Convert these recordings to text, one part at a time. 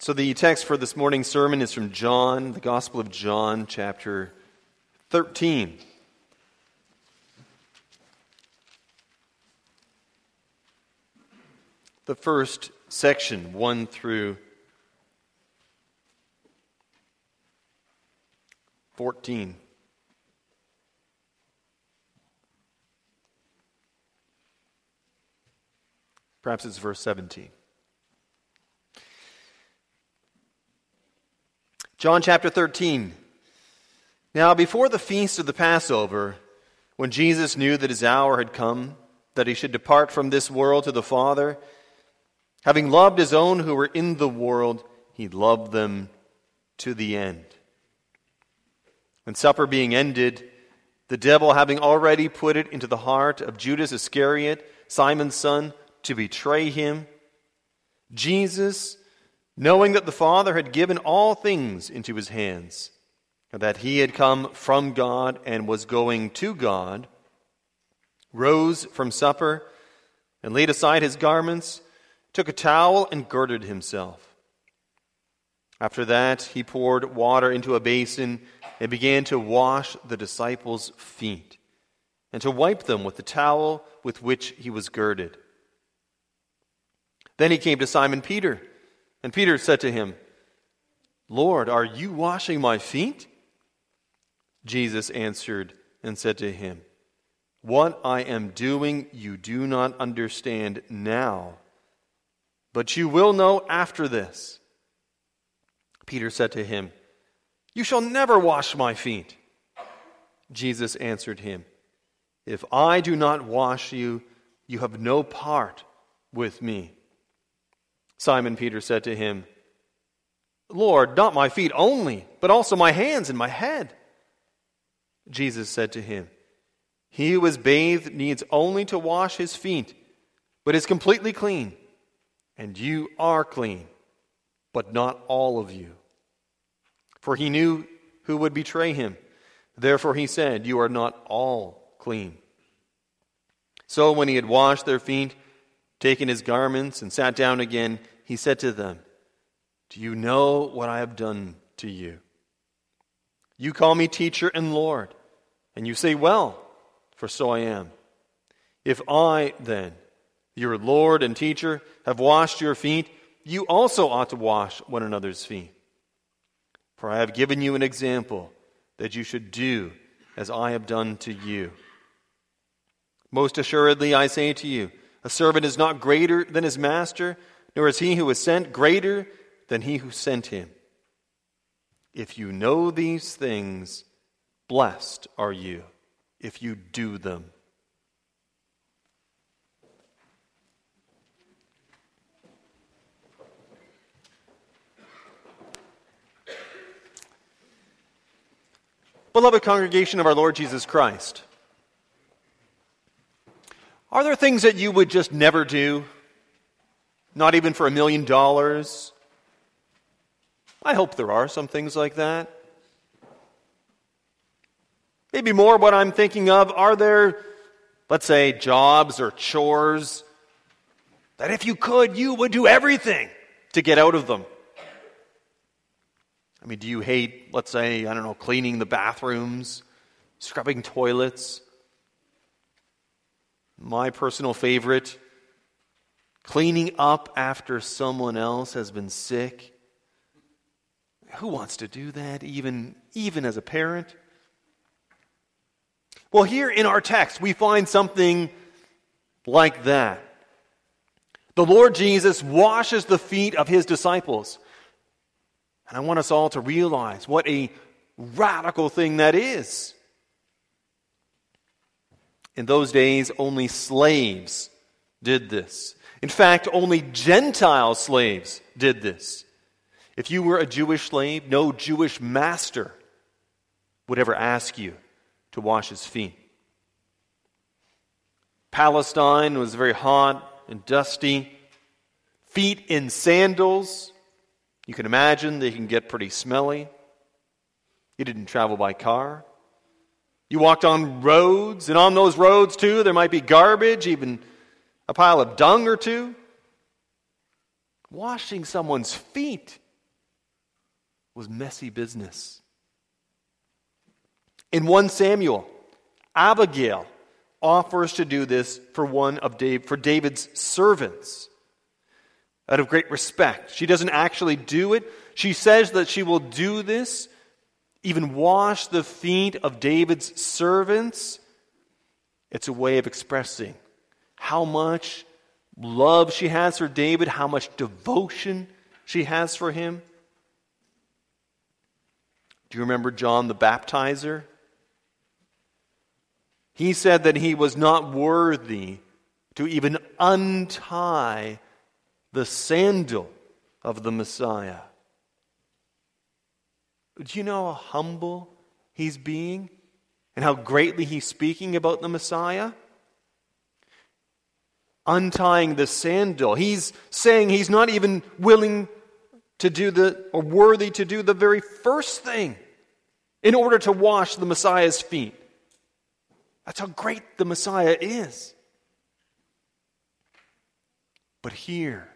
So, the text for this morning's sermon is from John, the Gospel of John, chapter 13. The first section, 1 through 14. Perhaps it's verse 17. John chapter 13. Now, before the feast of the Passover, when Jesus knew that his hour had come, that he should depart from this world to the Father, having loved his own who were in the world, he loved them to the end. And supper being ended, the devil having already put it into the heart of Judas Iscariot, Simon's son, to betray him, Jesus, knowing that the Father had given all things into his hands, and that he had come from God and was going to God, rose from supper and laid aside his garments, took a towel and girded himself. After that, he poured water into a basin and began to wash the disciples' feet and to wipe them with the towel with which he was girded. Then he came to Simon Peter and Peter said to him, Lord, are you washing my feet? Jesus answered and said to him, What I am doing you do not understand now, but you will know after this. Peter said to him, You shall never wash my feet. Jesus answered him, If I do not wash you, you have no part with me. Simon Peter said to him, Lord, not my feet only, but also my hands and my head. Jesus said to him, He who is bathed needs only to wash his feet, but is completely clean. And you are clean, but not all of you. For he knew who would betray him. Therefore he said, You are not all clean. So when he had washed their feet, taken his garments, and sat down again, he said to them, Do you know what I have done to you? You call me teacher and Lord, and you say, Well, for so I am. If I, then, your Lord and teacher, have washed your feet, you also ought to wash one another's feet. For I have given you an example that you should do as I have done to you. Most assuredly, I say to you, a servant is not greater than his master, nor is he who is sent greater than he who sent him. If you know these things, blessed are you if you do them. Beloved congregation of our Lord Jesus Christ, are there things that you would just never do? Not even for a million dollars? I hope there are some things like that. Maybe more what I'm thinking of are there, let's say, jobs or chores that if you could, you would do everything to get out of them? I mean, do you hate, let's say, I don't know, cleaning the bathrooms, scrubbing toilets? My personal favorite, cleaning up after someone else has been sick. Who wants to do that, even, even as a parent? Well, here in our text, we find something like that. The Lord Jesus washes the feet of his disciples. And I want us all to realize what a radical thing that is. In those days, only slaves did this. In fact, only Gentile slaves did this. If you were a Jewish slave, no Jewish master would ever ask you to wash his feet. Palestine was very hot and dusty. Feet in sandals. You can imagine they can get pretty smelly. You didn't travel by car. You walked on roads, and on those roads, too, there might be garbage, even a pile of dung or two. Washing someone's feet was messy business. In 1 Samuel, Abigail offers to do this for one of Dave, for David's servants out of great respect. She doesn't actually do it. She says that she will do this, even wash the feet of David's servants. It's a way of expressing how much love she has for David, how much devotion she has for him. Do you remember John the Baptizer? He said that he was not worthy to even untie the sandal of the Messiah. Do you know how humble he's being and how greatly he's speaking about the Messiah? Untying the sandal. He's saying he's not even willing to do the, or worthy to do the very first thing in order to wash the Messiah's feet. That's how great the Messiah is. But here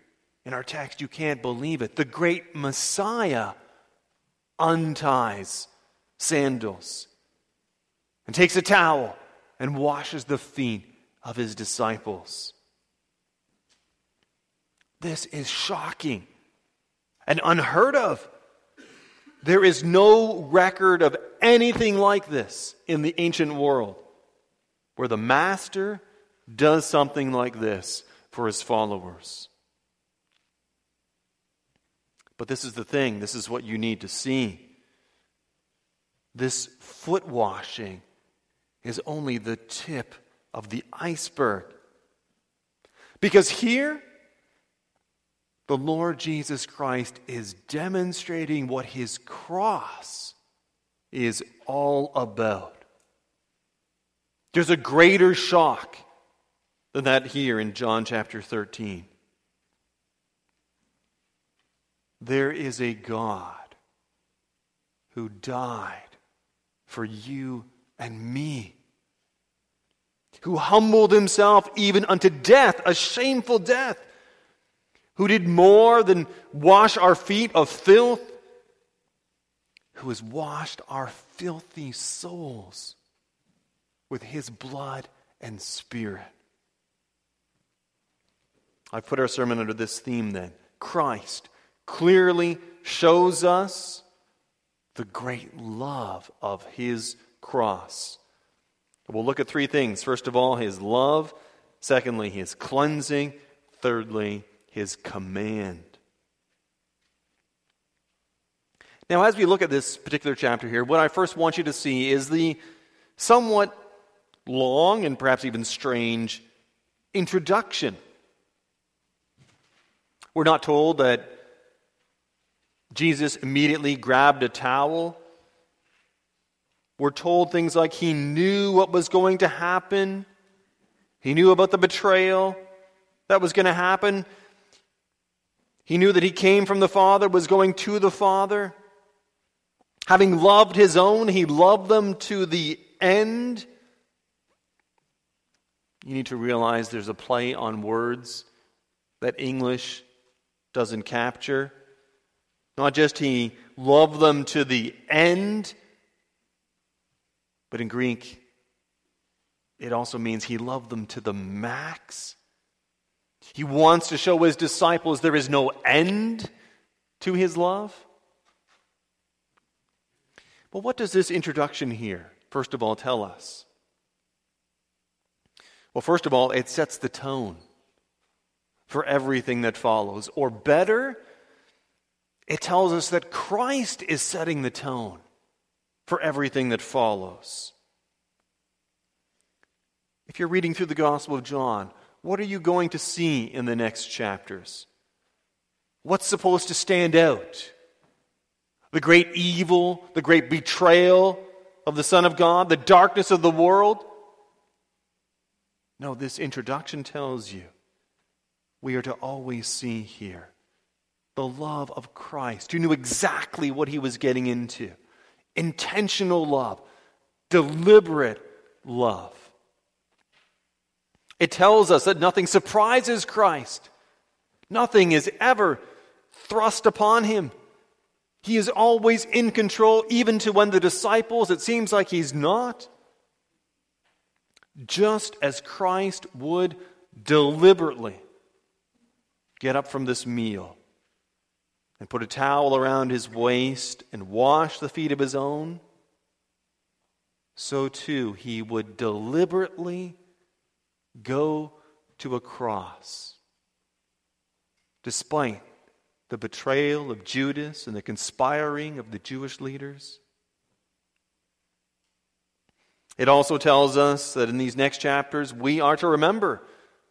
in our text, you can't believe it. The great Messiah unties sandals and takes a towel and washes the feet of his disciples. This is shocking and unheard of. There is no record of anything like this in the ancient world where the master does something like this for his followers. But this is the thing, this is what you need to see. This foot washing is only the tip of the iceberg. Because here, the Lord Jesus Christ is demonstrating what his cross is all about. There's a greater shock than that here in John chapter 13. There is a God who died for you and me, who humbled himself even unto death, a shameful death, who did more than wash our feet of filth, who has washed our filthy souls with his blood and spirit. I've put our sermon under this theme then. Christ clearly shows us the great love of his cross. We'll look at three things. First of all, his love. Secondly, his cleansing. Thirdly, his command. Now, as we look at this particular chapter here, what I first want you to see is the somewhat long and perhaps even strange introduction. We're not told that Jesus immediately grabbed a towel. We're told things like he knew what was going to happen, he knew about the betrayal that was going to happen. He knew that he came from the Father, was going to the Father. Having loved his own, he loved them to the end. You need to realize there's a play on words that English doesn't capture. Not just he loved them to the end, but in Greek, it also means he loved them to the max. He wants to show his disciples there is no end to his love. But what does this introduction here, first of all, tell us? Well, first of all, it sets the tone for everything that follows. Or better, it tells us that Christ is setting the tone for everything that follows. If you're reading through the Gospel of John, what are you going to see in the next chapters? What's supposed to stand out? The great evil, the great betrayal of the Son of God, the darkness of the world? No, this introduction tells you we are to always see here the love of Christ, who knew exactly what he was getting into intentional love, deliberate love. It tells us that nothing surprises Christ, nothing is ever thrust upon him. He is always in control, even to when the disciples, it seems like he's not. Just as Christ would deliberately get up from this meal and put a towel around his waist and wash the feet of his own, so too he would deliberately go to a cross. Despite the betrayal of Judas and the conspiring of the Jewish leaders. It also tells us that in these next chapters, we are to remember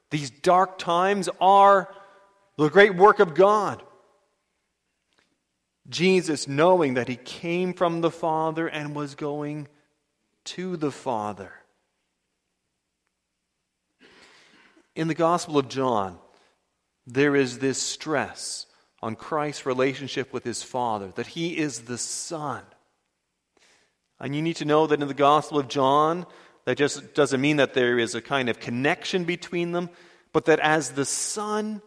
these dark times are the great work of God. Jesus, knowing that he came from the Father and was going to the Father. In the Gospel of John, there is this stress on Christ's relationship with his Father, that he is the Son. And you need to know that in the Gospel of John, that just doesn't mean that there is a kind of connection between them, but that as the Son,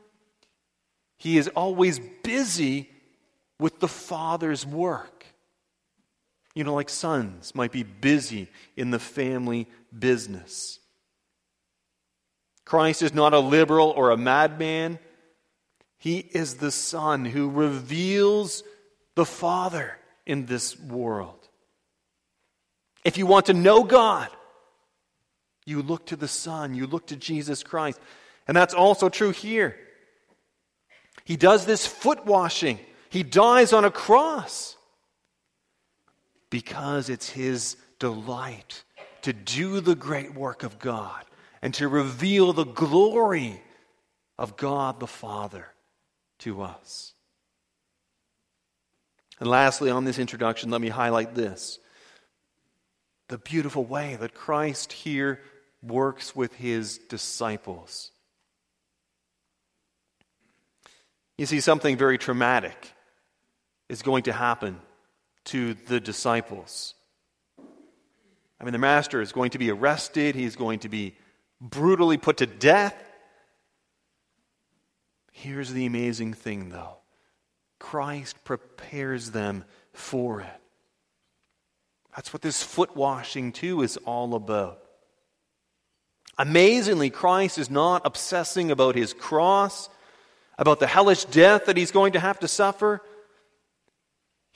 he is always busy with the Father's work. You know, like sons might be busy in the family business. Christ is not a liberal or a madman. He is the Son who reveals the Father in this world. If you want to know God, you look to the Son, you look to Jesus Christ. And that's also true here. He does this foot washing, he dies on a cross because it's his delight to do the great work of God and to reveal the glory of God the Father to us. And lastly, on this introduction, let me highlight this the beautiful way that Christ here works with his disciples. You see, something very traumatic is going to happen to the disciples. I mean, the master is going to be arrested, he's going to be brutally put to death. Here's the amazing thing, though Christ prepares them for it. That's what this foot washing, too, is all about. Amazingly, Christ is not obsessing about his cross, about the hellish death that he's going to have to suffer.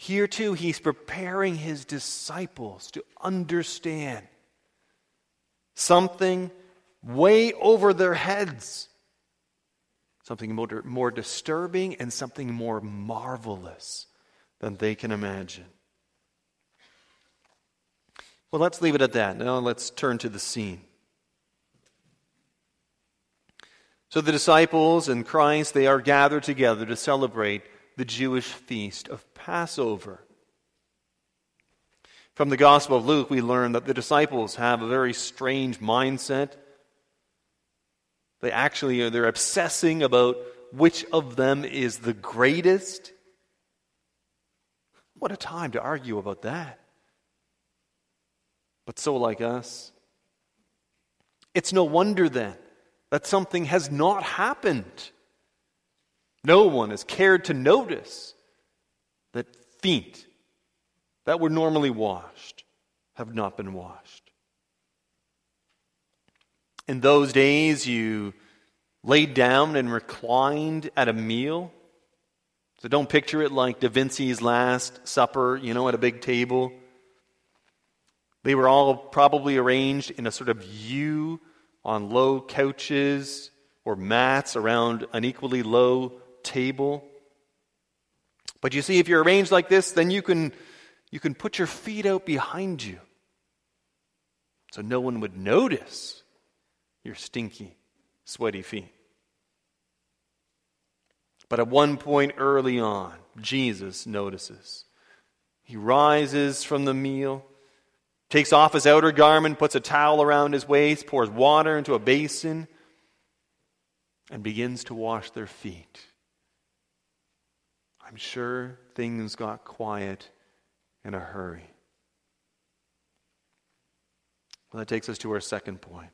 Here, too, he's preparing his disciples to understand something way over their heads something more, more disturbing and something more marvelous than they can imagine. Well, let's leave it at that. Now let's turn to the scene. So the disciples and Christ, they are gathered together to celebrate the Jewish feast of Passover. From the Gospel of Luke, we learn that the disciples have a very strange mindset. They actually are they're obsessing about which of them is the greatest. What a time to argue about that. But so like us. It's no wonder then that something has not happened. No one has cared to notice feet that were normally washed have not been washed. In those days, you laid down and reclined at a meal. So don't picture it like Da Vinci's Last Supper, you know, at a big table. They were all probably arranged in a sort of U on low couches or mats around an equally low table. But you see, if you're arranged like this, then you can, you can put your feet out behind you so no one would notice your stinky, sweaty feet. But at one point early on, Jesus notices. He rises from the meal, takes off his outer garment, puts a towel around his waist, pours water into a basin, and begins to wash their feet. I'm sure things got quiet in a hurry. Well, that takes us to our second point.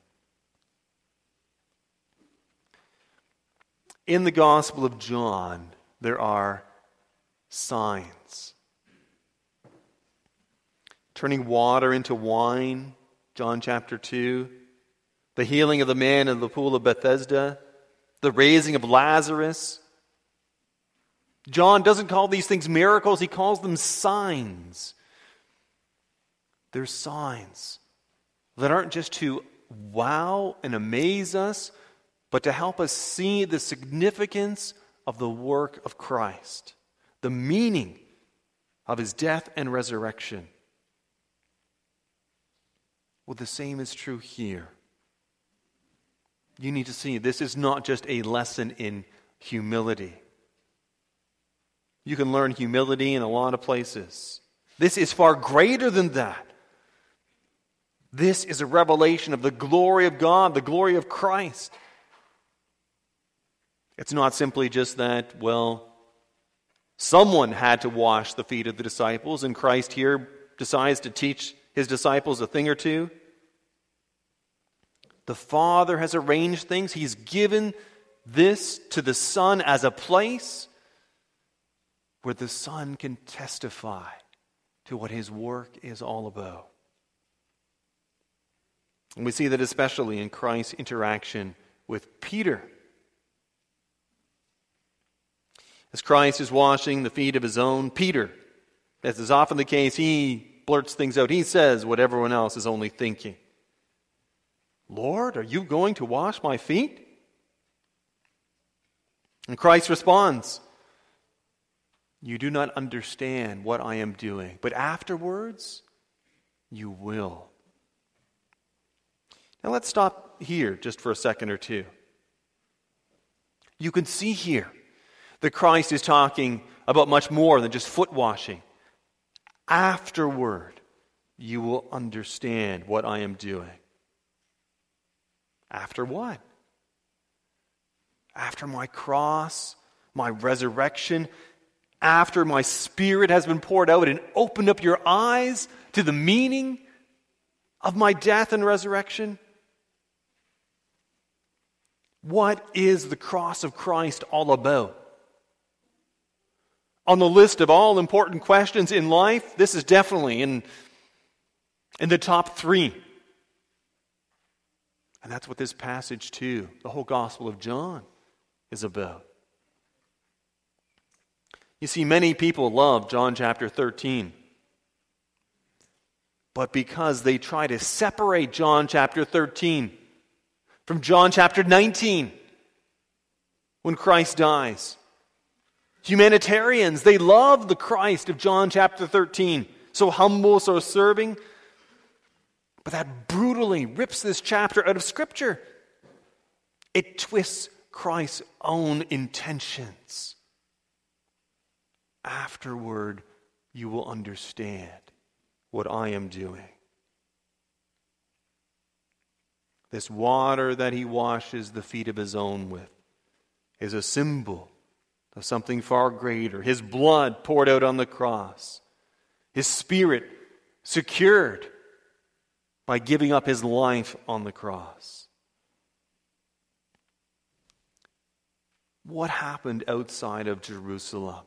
In the Gospel of John, there are signs. turning water into wine, John chapter 2, the healing of the man in the pool of Bethesda, the raising of Lazarus. John doesn't call these things miracles, he calls them signs. They're signs that aren't just to wow and amaze us, but to help us see the significance of the work of Christ, the meaning of his death and resurrection. Well, the same is true here. You need to see this is not just a lesson in humility. You can learn humility in a lot of places. This is far greater than that. This is a revelation of the glory of God, the glory of Christ. It's not simply just that, well, someone had to wash the feet of the disciples, and Christ here decides to teach his disciples a thing or two. The Father has arranged things, He's given this to the Son as a place where the Son can testify to what His work is all about. And we see that especially in Christ's interaction with Peter. As Christ is washing the feet of his own Peter, as is often the case, he blurts things out. He says what everyone else is only thinking. Lord, are you going to wash my feet? And Christ responds, You do not understand what I am doing, but afterwards you will. Now let's stop here just for a second or two. You can see here that Christ is talking about much more than just foot washing. Afterward, you will understand what I am doing. After what? After my cross, my resurrection, after my spirit has been poured out and opened up your eyes to the meaning of my death and resurrection? What is the cross of Christ all about? On the list of all important questions in life, this is definitely in, in the top three. And that's what this passage, too, the whole Gospel of John, is about. You see, many people love John chapter 13. But because they try to separate John chapter 13 from John chapter 19, when Christ dies, humanitarians, they love the Christ of John chapter 13, so humble, so serving, but that brutally rips this chapter out of Scripture. It twists Christ's own intentions. Afterward, you will understand what I am doing. This water that he washes the feet of his own with is a symbol of something far greater. His blood poured out on the cross, his spirit secured by giving up his life on the cross. What happened outside of Jerusalem?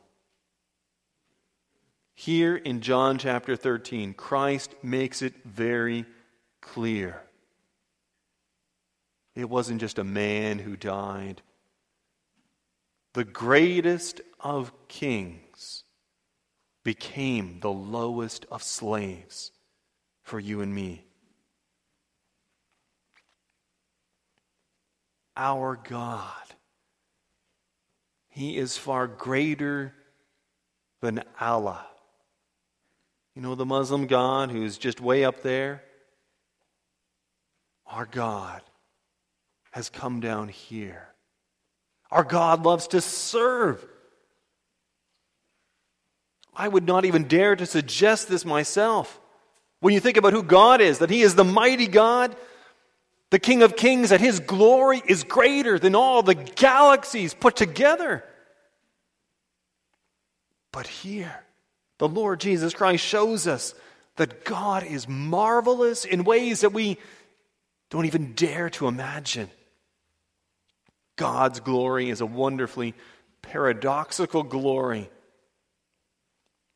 Here in John chapter 13, Christ makes it very clear. It wasn't just a man who died. The greatest of kings became the lowest of slaves for you and me. our God. He is far greater than Allah. You know the Muslim God who's just way up there? Our God has come down here. Our God loves to serve. I would not even dare to suggest this myself. When you think about who God is, that He is the mighty God the King of Kings, that his glory is greater than all the galaxies put together. But here, the Lord Jesus Christ shows us that God is marvelous in ways that we don't even dare to imagine. God's glory is a wonderfully paradoxical glory.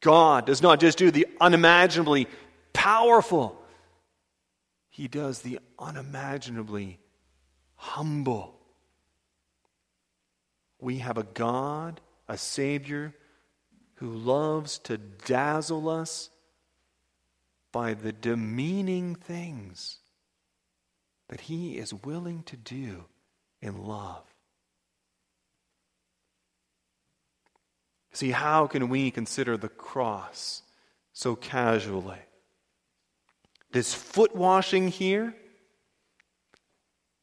God does not just do the unimaginably powerful. He does the unimaginably humble. We have a God, a Savior, who loves to dazzle us by the demeaning things that He is willing to do in love. See, how can we consider the cross so casually? This foot washing here,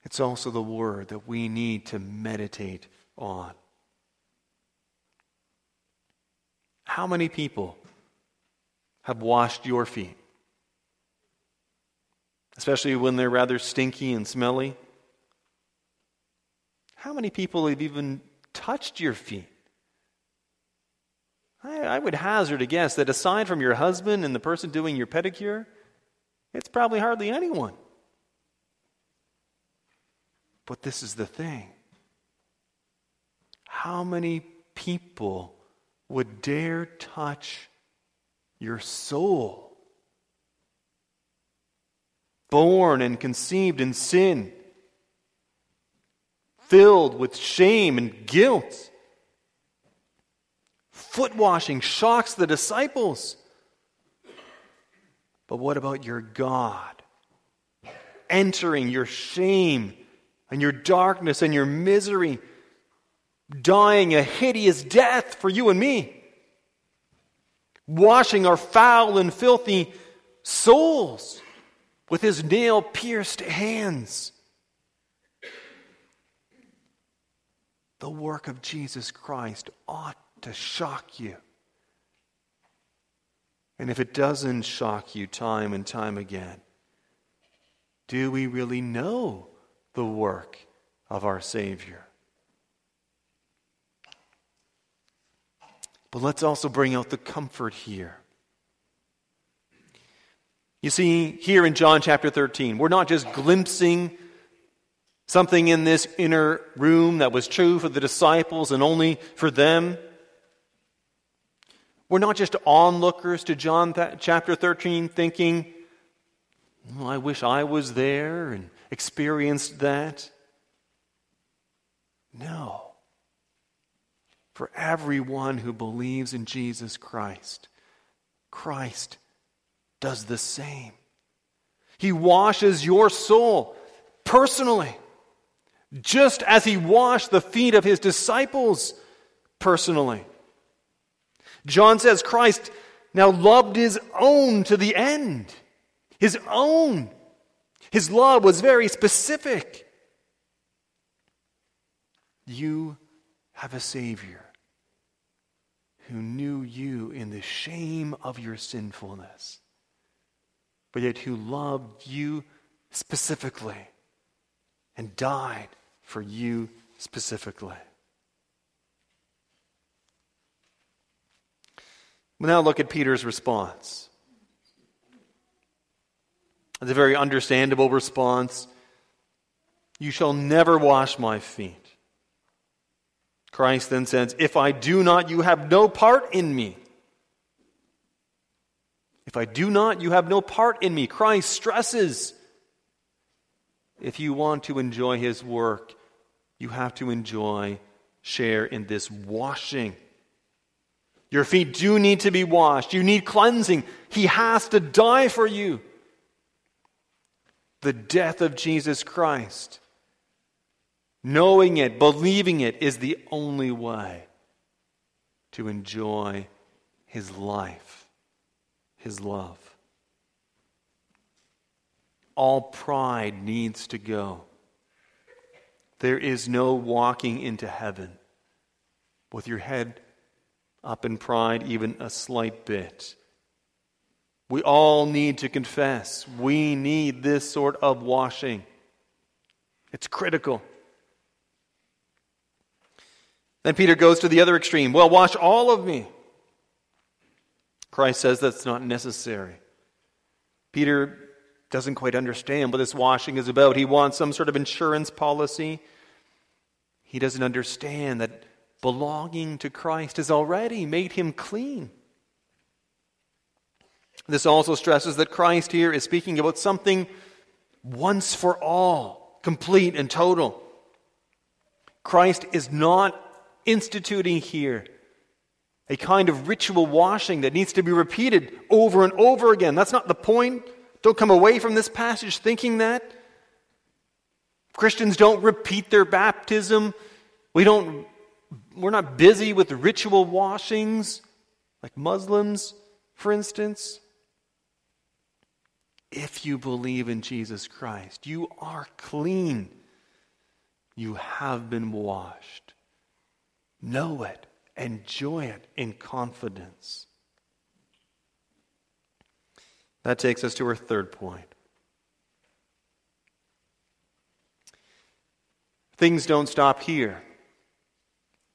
it's also the word that we need to meditate on. How many people have washed your feet? Especially when they're rather stinky and smelly. How many people have even touched your feet? I, I, would hazard a guess that aside from your husband and the person doing your pedicure, it's probably hardly anyone. But this is the thing how many people would dare touch your soul? Born and conceived in sin, filled with shame and guilt. Foot washing shocks the disciples. But what about your God? Entering your shame and your darkness and your misery, dying a hideous death for you and me, washing our foul and filthy souls with his nail pierced hands. The work of Jesus Christ ought to shock you. And if it doesn't shock you time and time again, do we really know the work of our Savior? But let's also bring out the comfort here. You see, here in John chapter 13, we're not just glimpsing something in this inner room that was true for the disciples and only for them. We're not just onlookers to John th- chapter 13 thinking, I wish I was there and experienced that. No. For everyone who believes in Jesus Christ, Christ does the same. He washes your soul personally, just as he washed the feet of his disciples personally. John says Christ now loved his own to the end. His own. His love was very specific. You have a Savior who knew you in the shame of your sinfulness, but yet who loved you specifically and died for you specifically. We'll now look at Peter's response. It's a very understandable response. You shall never wash my feet. Christ then says, If I do not, you have no part in me. If I do not, you have no part in me. Christ stresses if you want to enjoy his work, you have to enjoy, share in this washing. Your feet do need to be washed. You need cleansing. He has to die for you. The death of Jesus Christ, knowing it, believing it, is the only way to enjoy His life, His love. All pride needs to go. There is no walking into heaven with your head up in pride even a slight bit. We all need to confess. We need this sort of washing. It's critical. Then Peter goes to the other extreme. Well, wash all of me. Christ says that's not necessary. Peter doesn't quite understand what this washing is about. He wants some sort of insurance policy. He doesn't understand that belonging to Christ has already made him clean. This also stresses that Christ here is speaking about something once for all, complete and total. Christ is not instituting here a kind of ritual washing that needs to be repeated over and over again. That's not the point. Don't come away from this passage thinking that. Christians don't repeat their baptism. We don't we're not busy with ritual washings like Muslims, for instance. If you believe in Jesus Christ, you are clean. You have been washed. Know it, enjoy it in confidence. That takes us to our third point. Things don't stop here.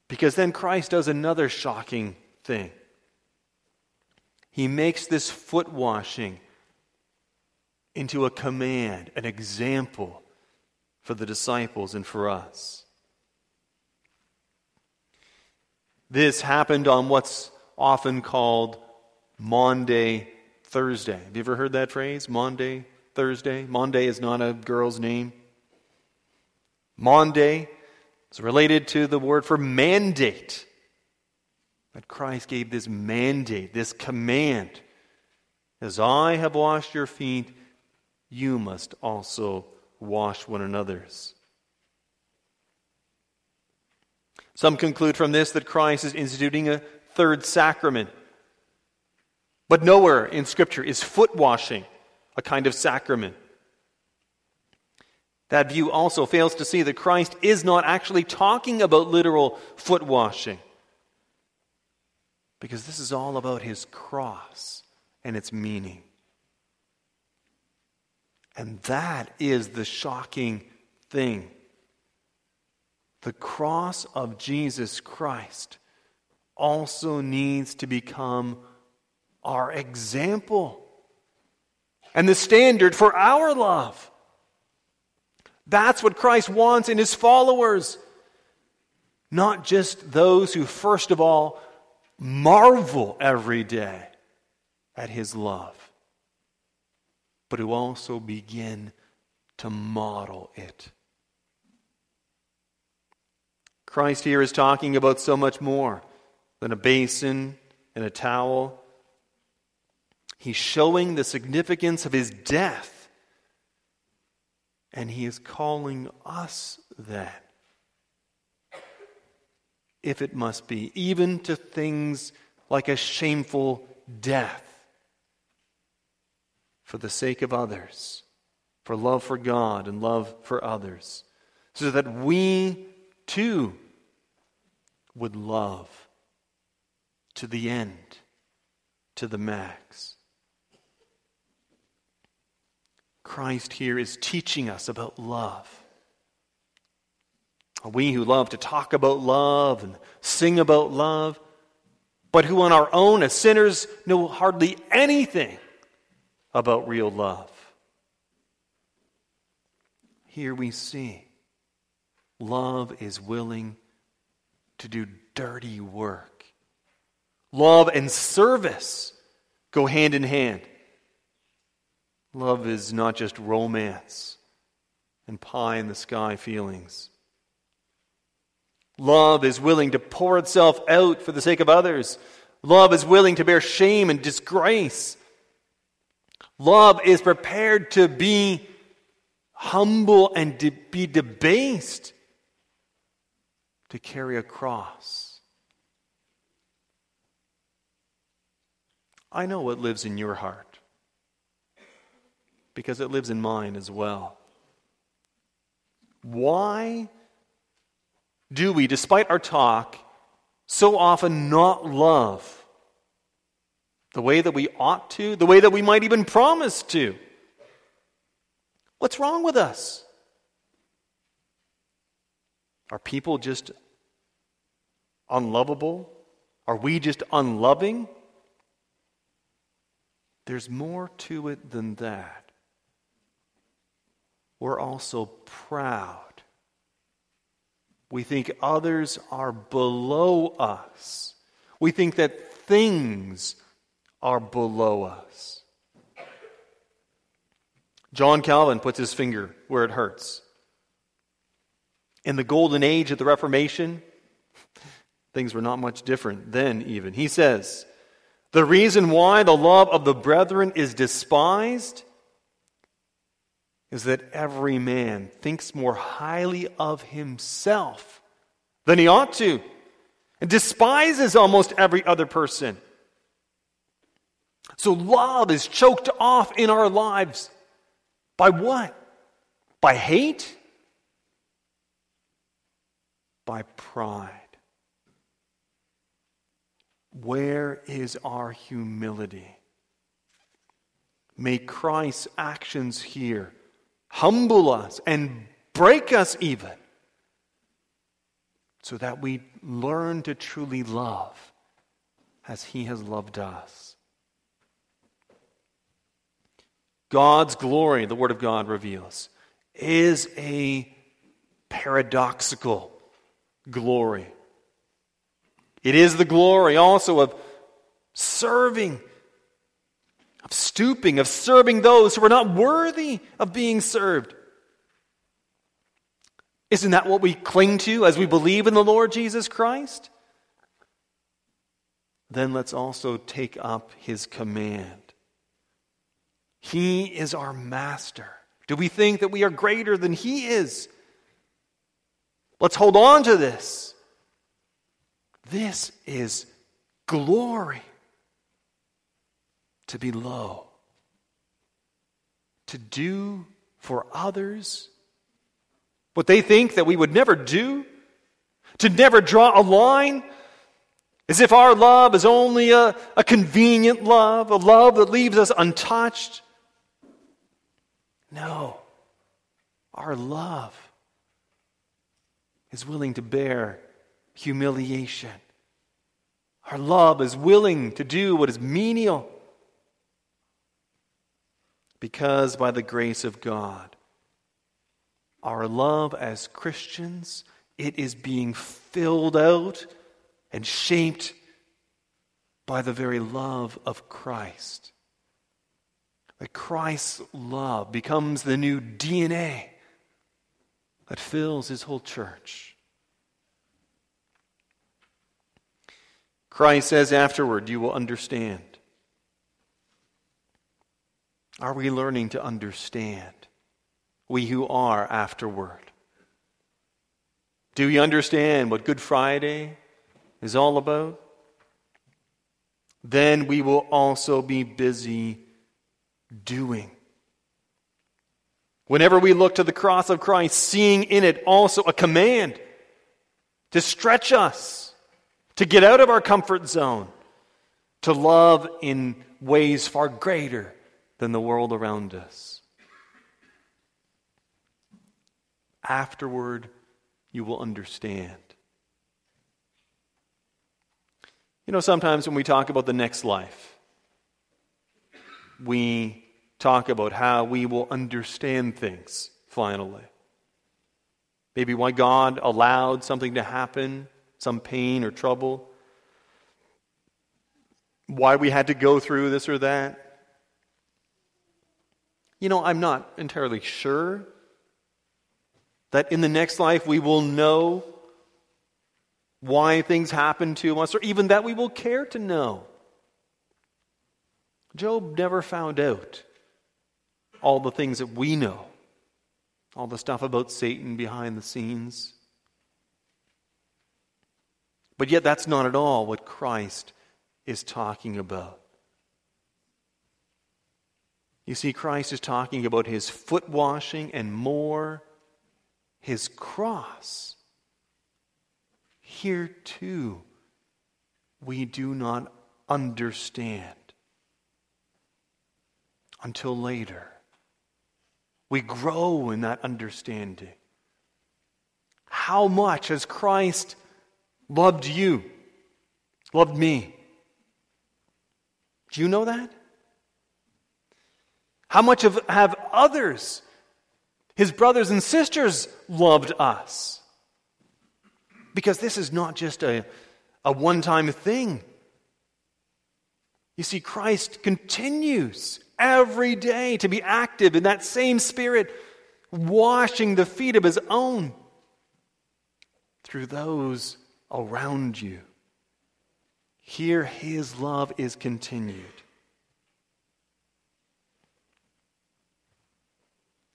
Because then Christ does another shocking thing. He makes this foot washing into a command, an example for the disciples and for us. This happened on what's often called Maundy Thursday. Have you ever heard that phrase? Maundy Thursday? Maundy is not a girl's name. Maundy is related to the word for mandate. That Christ gave this mandate, this command. As I have washed your feet, you must also wash one another's. Some conclude from this that Christ is instituting a third sacrament. But nowhere in Scripture is foot washing a kind of sacrament. That view also fails to see that Christ is not actually talking about literal foot washing. Because this is all about his cross and its meaning. And that is the shocking thing. The cross of Jesus Christ also needs to become our example and the standard for our love. That's what Christ wants in his followers. Not just those who, first of all, marvel every day at his love, but who also begin to model it. Christ here is talking about so much more than a basin and a towel. He's showing the significance of his death. And he is calling us that, if it must be, even to things like a shameful death for the sake of others, for love for God and love for others, so that we too would love to the end, to the max. Christ here is teaching us about love. We who love to talk about love and sing about love, but who on our own as sinners know hardly anything about real love. Here we see love is willing to do dirty work. Love and service go hand in hand. Love is not just romance and pie in the sky feelings. Love is willing to pour itself out for the sake of others. Love is willing to bear shame and disgrace. Love is prepared to be humble and to be debased to carry a cross. I know what lives in your heart because it lives in mine as well. Why do we, despite our talk, so often not love the way that we ought to, the way that we might even promise to. What's wrong with us? Are people just unlovable? Are we just unloving? There's more to it than that. We're also proud. We think others are below us. We think that things are below us. John Calvin puts his finger where it hurts. In the golden age of the Reformation, things were not much different then, even. He says, The reason why the love of the brethren is despised is that every man thinks more highly of himself than he ought to and despises almost every other person. So love is choked off in our lives by what? By hate? By pride. Where is our humility? May Christ's actions here humble us and break us even so that we learn to truly love as He has loved us. God's glory, the Word of God reveals, is a paradoxical glory. It is the glory also of serving, of stooping, of serving those who are not worthy of being served. Isn't that what we cling to as we believe in the Lord Jesus Christ? Then let's also take up his command. He is our master. Do we think that we are greater than He is? Let's hold on to this. This is glory to be low, to do for others what they think that we would never do, to never draw a line as if our love is only a, a convenient love, a love that leaves us untouched. No. Our love is willing to bear humiliation. Our love is willing to do what is menial. Because by the grace of God, our love as Christians, it is being filled out and shaped by the very love of Christ that Christ's love becomes the new DNA that fills his whole church. Christ says afterward, You will understand. Are we learning to understand? We who are afterward. Do we understand what Good Friday is all about? Then we will also be busy doing. Whenever we look to the cross of Christ, seeing in it also a command to stretch us, to get out of our comfort zone, to love in ways far greater than the world around us. Afterward, you will understand. You know, sometimes when we talk about the next life, we talk about how we will understand things finally. Maybe why God allowed something to happen, some pain or trouble. Why we had to go through this or that. You know, I'm not entirely sure that in the next life we will know why things happen to us, or even that we will care to know. Job never found out all the things that we know, all the stuff about Satan behind the scenes. But yet, that's not at all what Christ is talking about. You see, Christ is talking about his foot washing and more, his cross. Here, too, we do not understand until later. We grow in that understanding. How much has Christ loved you, loved me? Do you know that? How much have, have others, his brothers and sisters, loved us? Because this is not just a, a one time thing. You see, Christ continues every day to be active in that same spirit, washing the feet of his own through those around you. Here, his love is continued.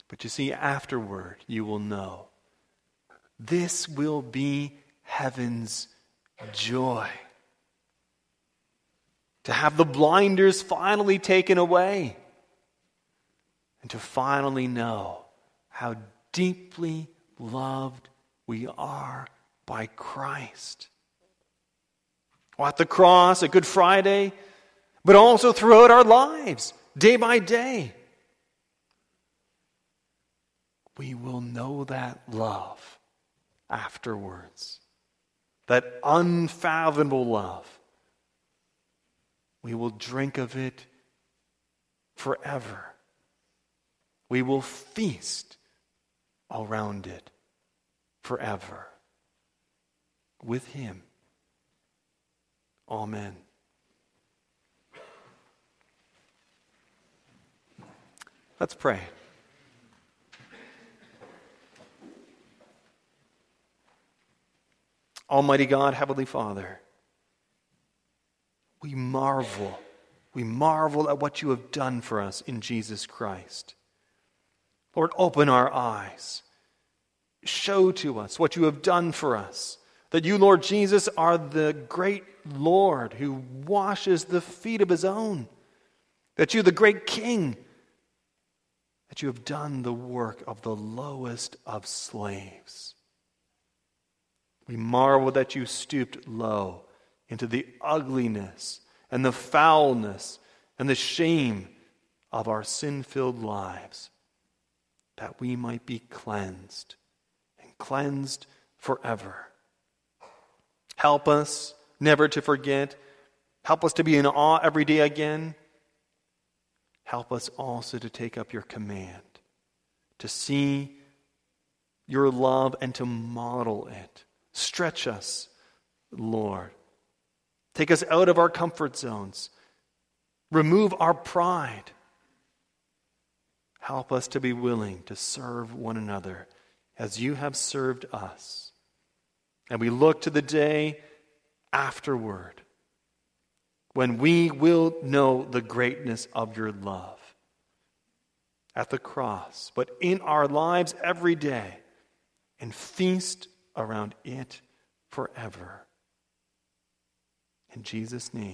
But you see, afterward, you will know this will be heaven's joy. To have the blinders finally taken away, and to finally know how deeply loved we are by Christ. At the cross, at Good Friday, but also throughout our lives, day by day. We will know that love afterwards, that unfathomable love. We will drink of it forever. We will feast around it forever with Him. Amen. Let's pray. Almighty God, Heavenly Father, we marvel, we marvel at what you have done for us in Jesus Christ. Lord, open our eyes. Show to us what you have done for us. That you, Lord Jesus, are the great Lord who washes the feet of his own. That you, the great King, that you have done the work of the lowest of slaves. We marvel that you stooped low into the ugliness and the foulness and the shame of our sin filled lives, that we might be cleansed and cleansed forever. Help us never to forget. Help us to be in awe every day again. Help us also to take up your command, to see your love and to model it. Stretch us, Lord. Take us out of our comfort zones. Remove our pride. Help us to be willing to serve one another as you have served us. And we look to the day afterward when we will know the greatness of your love at the cross, but in our lives every day, and feast around it forever. In Jesus' name.